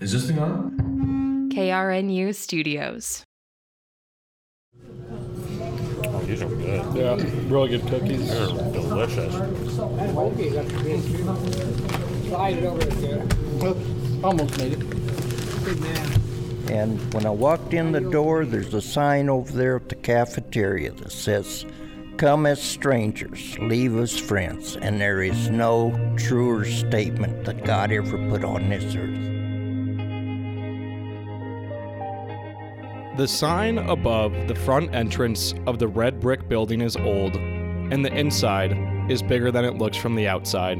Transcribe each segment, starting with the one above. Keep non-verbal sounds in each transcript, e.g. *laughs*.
Is this thing on? KRNU Studios. Oh, these are good. Yeah, really good cookies. They're delicious. Almost made it. Good man. And when I walked in the door, there's a sign over there at the cafeteria that says, Come as strangers, leave as friends. And there is no truer statement that God ever put on this earth. The sign above the front entrance of the red brick building is old, and the inside is bigger than it looks from the outside,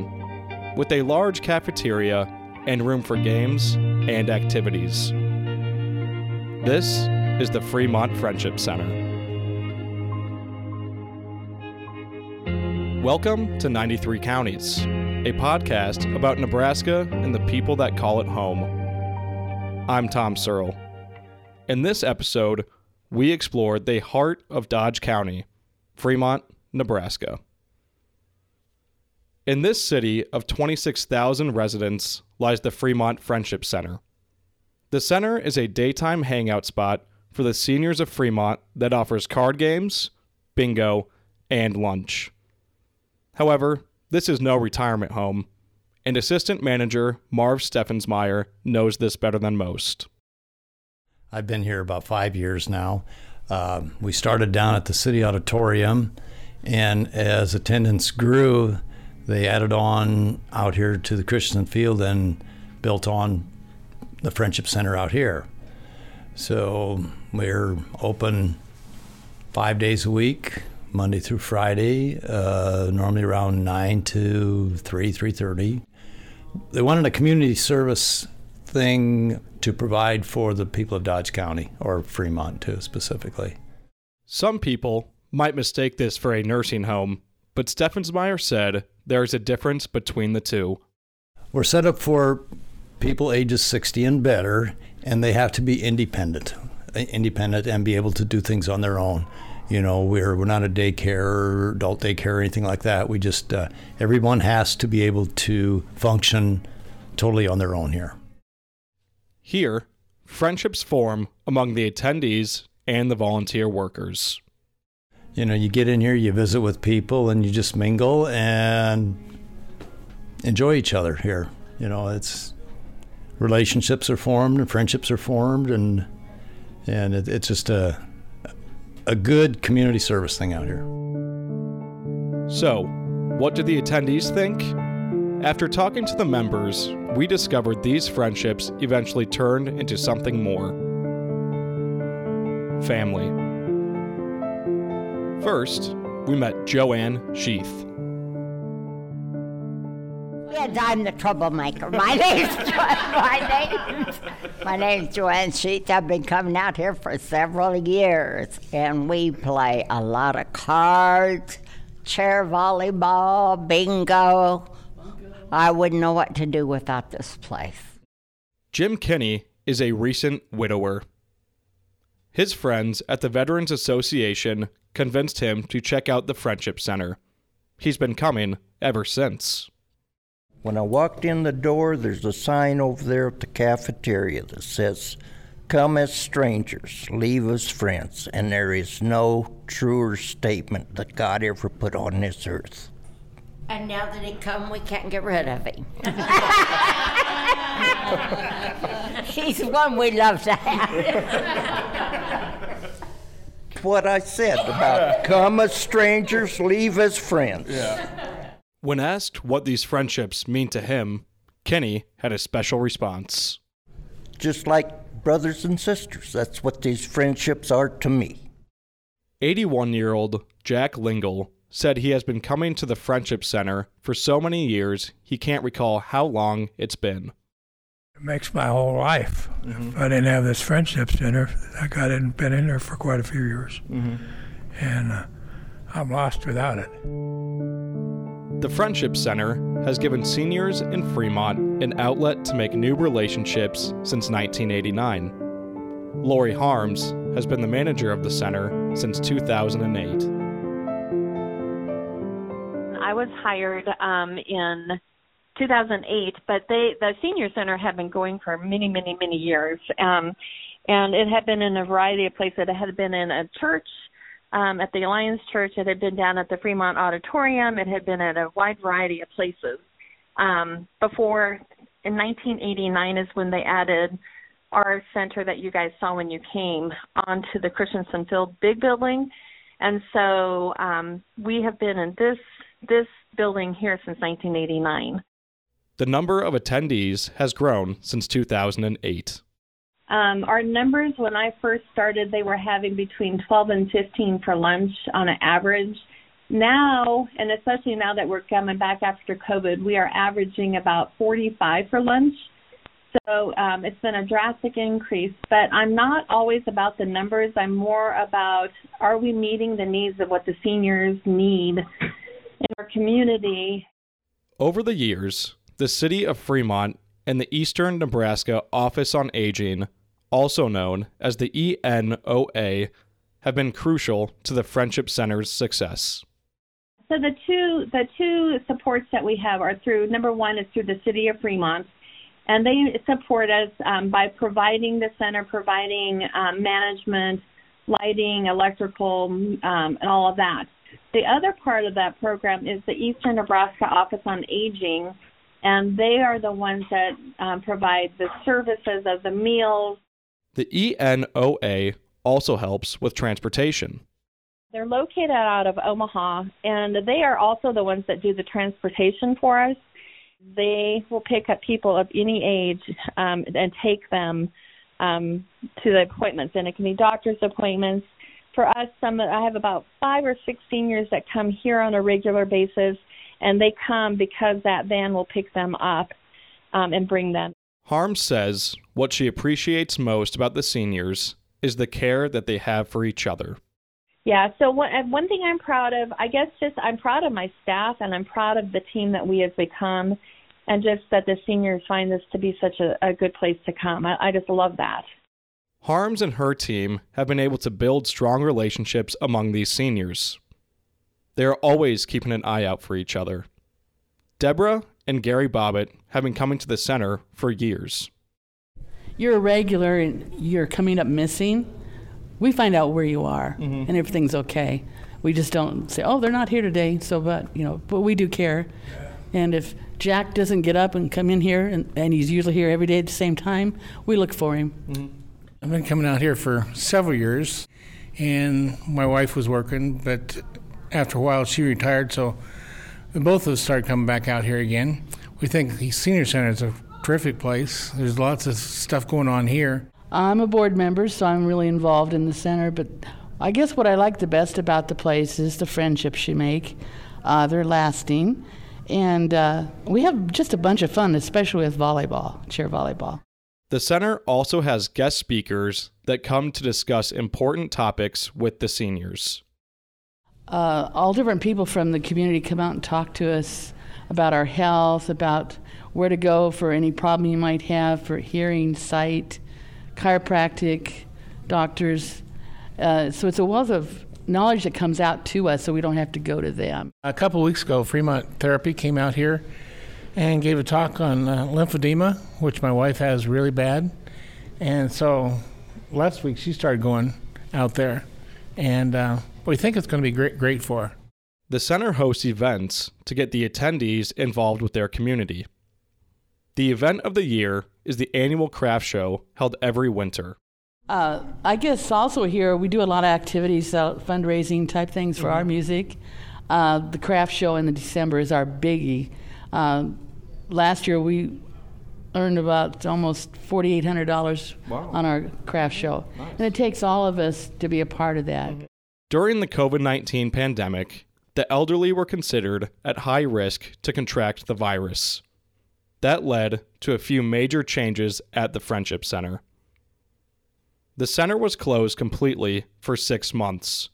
with a large cafeteria and room for games and activities. This is the Fremont Friendship Center. Welcome to 93 Counties, a podcast about Nebraska and the people that call it home. I'm Tom Searl. In this episode, we explored the heart of Dodge County, Fremont, Nebraska. In this city of 26,000 residents lies the Fremont Friendship Center. The center is a daytime hangout spot for the seniors of Fremont that offers card games, bingo, and lunch. However, this is no retirement home, and assistant manager Marv Steffensmeier knows this better than most. I've been here about five years now. Uh, we started down at the City Auditorium, and as attendance grew, they added on out here to the Christensen Field and built on the Friendship Center out here. So we're open five days a week, Monday through Friday, uh, normally around nine to three, three thirty. They wanted a community service thing to provide for the people of Dodge County or Fremont too specifically. Some people might mistake this for a nursing home, but Steffensmeier said there is a difference between the two. We're set up for people ages 60 and better, and they have to be independent, independent and be able to do things on their own. You know, we're we're not a daycare or adult daycare or anything like that. We just uh, everyone has to be able to function totally on their own here. Here, friendships form among the attendees and the volunteer workers. You know, you get in here, you visit with people, and you just mingle and enjoy each other here. You know, it's relationships are formed and friendships are formed, and and it, it's just a a good community service thing out here. So, what do the attendees think? After talking to the members, we discovered these friendships eventually turned into something more family. First, we met Joanne Sheeth. Yes, I'm the troublemaker. My *laughs* name's jo- my name my name's Joanne Sheets. I've been coming out here for several years, and we play a lot of cards, chair volleyball, bingo. I wouldn't know what to do without this place. Jim Kinney is a recent widower. His friends at the Veterans Association convinced him to check out the Friendship Center. He's been coming ever since. When I walked in the door, there's a sign over there at the cafeteria that says, Come as strangers, leave as friends. And there is no truer statement that God ever put on this earth. And now that he come, we can't get rid of him. *laughs* He's one we love to have. What I said about come as strangers, leave as friends. When asked what these friendships mean to him, Kinney had a special response. Just like brothers and sisters. That's what these friendships are to me. 81 year old Jack Lingle said he has been coming to the Friendship Center for so many years he can't recall how long it's been. It makes my whole life. If I didn't have this friendship center, like I hadn't been in there for quite a few years, and uh, I'm lost without it. The Friendship Center has given seniors in Fremont an outlet to make new relationships since 1989. Laurie Harms has been the manager of the center since 2008. I was hired um, in 2008, but they the senior center had been going for many, many, many years, um, and it had been in a variety of places. It had been in a church um, at the Alliance Church. It had been down at the Fremont Auditorium. It had been at a wide variety of places. Um, before in 1989 is when they added our center that you guys saw when you came onto the Christensen Field big building, and so um, we have been in this this building here since 1989. The number of attendees has grown since 2008. Um, our numbers when I first started, they were having between 12 and 15 for lunch on an average. Now, and especially now that we're coming back after COVID, we are averaging about 45 for lunch. So um, it's been a drastic increase, but I'm not always about the numbers. I'm more about are we meeting the needs of what the seniors need in our community? Over the years, the city of Fremont and the Eastern Nebraska Office on Aging, also known as the ENOA, have been crucial to the Friendship Center's success. So the two the two supports that we have are through number one is through the city of Fremont, and they support us um, by providing the center, providing um, management, lighting, electrical, um, and all of that. The other part of that program is the Eastern Nebraska Office on Aging, and they are the ones that um, provide the services of the meals. The ENOA also helps with transportation. They're located out of Omaha, and they are also the ones that do the transportation for us. They will pick up people of any age um, and take them um, to the appointments, and it can be doctor's appointments. For us, some I have about five or six seniors that come here on a regular basis, and they come because that van will pick them up um, and bring them. Harm says what she appreciates most about the seniors is the care that they have for each other. Yeah, so one, one thing I'm proud of, I guess just I'm proud of my staff and I'm proud of the team that we have become and just that the seniors find this to be such a, a good place to come. I, I just love that. Harms and her team have been able to build strong relationships among these seniors. They are always keeping an eye out for each other. Deborah and Gary Bobbitt have been coming to the center for years. You're a regular and you're coming up missing. We find out where you are Mm-hmm. and everything's okay. We just don't say, "Oh, they're not here today." So, but you know, but we do care. And if Jack doesn't get up and come in here, and, and he's usually here every day at the same time, we look for him. I've been coming out here for several years, and my wife was working, but after a while she retired, so both of us started coming back out here again. We think the senior center is a terrific place. There's lots of stuff going on here. I'm a board member, so I'm really involved in the center. But I guess what I like the best about the place is the friendships you make. Uh, they're lasting. And uh, we have just a bunch of fun, especially with volleyball, chair volleyball. The center also has guest speakers that come to discuss important topics with the seniors. Uh, all different people from the community come out and talk to us about our health, about where to go for any problem you might have for hearing, sight, chiropractic, doctors. Uh, so it's a wealth of knowledge that comes out to us so we don't have to go to them. A couple of weeks ago, Fremont Therapy came out here and gave a talk on uh, lymphedema, which my wife has really bad. And so last week she started going out there, and uh, we think it's going to be great, great for her. The center hosts events to get the attendees involved with their community. The event of the year is the annual craft show held every winter. Uh, I guess also here we do a lot of activities, uh, fundraising type things for our music. Uh, the craft show in the December is our biggie. Uh, last year we earned about almost forty-eight hundred dollars on our craft show, and it takes all of us to be a part of that. During the COVID 19 pandemic, the elderly were considered at high risk to contract the virus. That led to a few major changes at the Friendship Center. The center was closed completely for six months.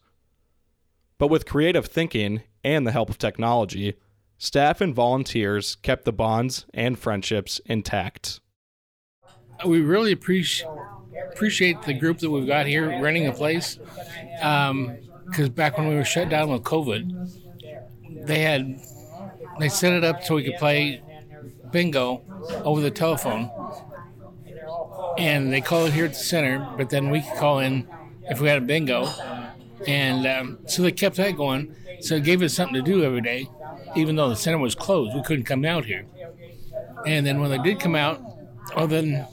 But with creative thinking and the help of technology, staff and volunteers kept the bonds and friendships intact. we really appreciate appreciate the group that we've got here renting a place. Because back when we were shut down with COVID, they had they set it up so we could play bingo over the telephone, and they call it here at the center. But then we could call in if we had a bingo, and um, so they kept that going. So it gave us something to do every day, even though the center was closed. We couldn't come out here. And then when they did come out, well, then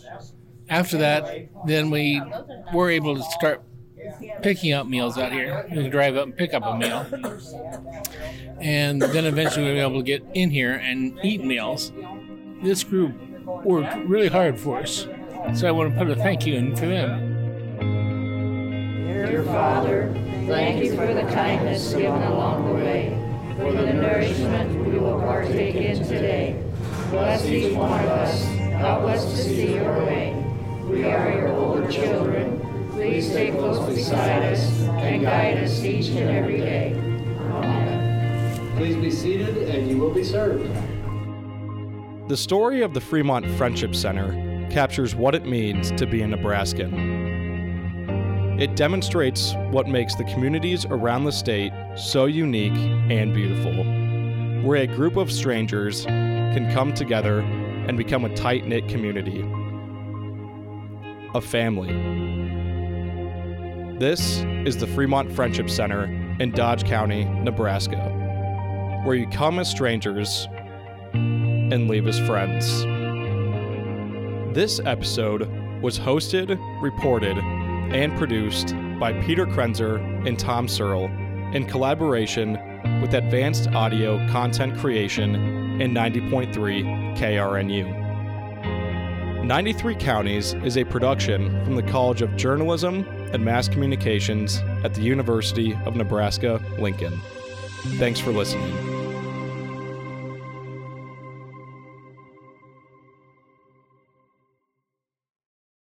after that, then we were able to start picking up meals out here. Could drive up and pick up a meal. And then eventually we were able to get in here and eat meals. This group worked really hard for us. So I want to put a thank you in for them. Dear Father, thank you for the kindness given along the way, for the nourishment we will partake in today. Bless each one of us, help us to see your way. We are your older children. Please stay close beside us and guide us each and every day. Amen. Please be seated and you will be served. The story of the Fremont Friendship Center captures what it means to be a Nebraskan. It demonstrates what makes the communities around the state so unique and beautiful, where a group of strangers can come together and become a tight knit community, a family. This is the Fremont Friendship Center in Dodge County, Nebraska, where you come as strangers and leave as friends. This episode was hosted, reported, and produced by Peter Krenzer and Tom Searl in collaboration with Advanced Audio Content Creation and 90.3 KRNU. 93 Counties is a production from the College of Journalism and Mass Communications at the University of Nebraska Lincoln. Thanks for listening.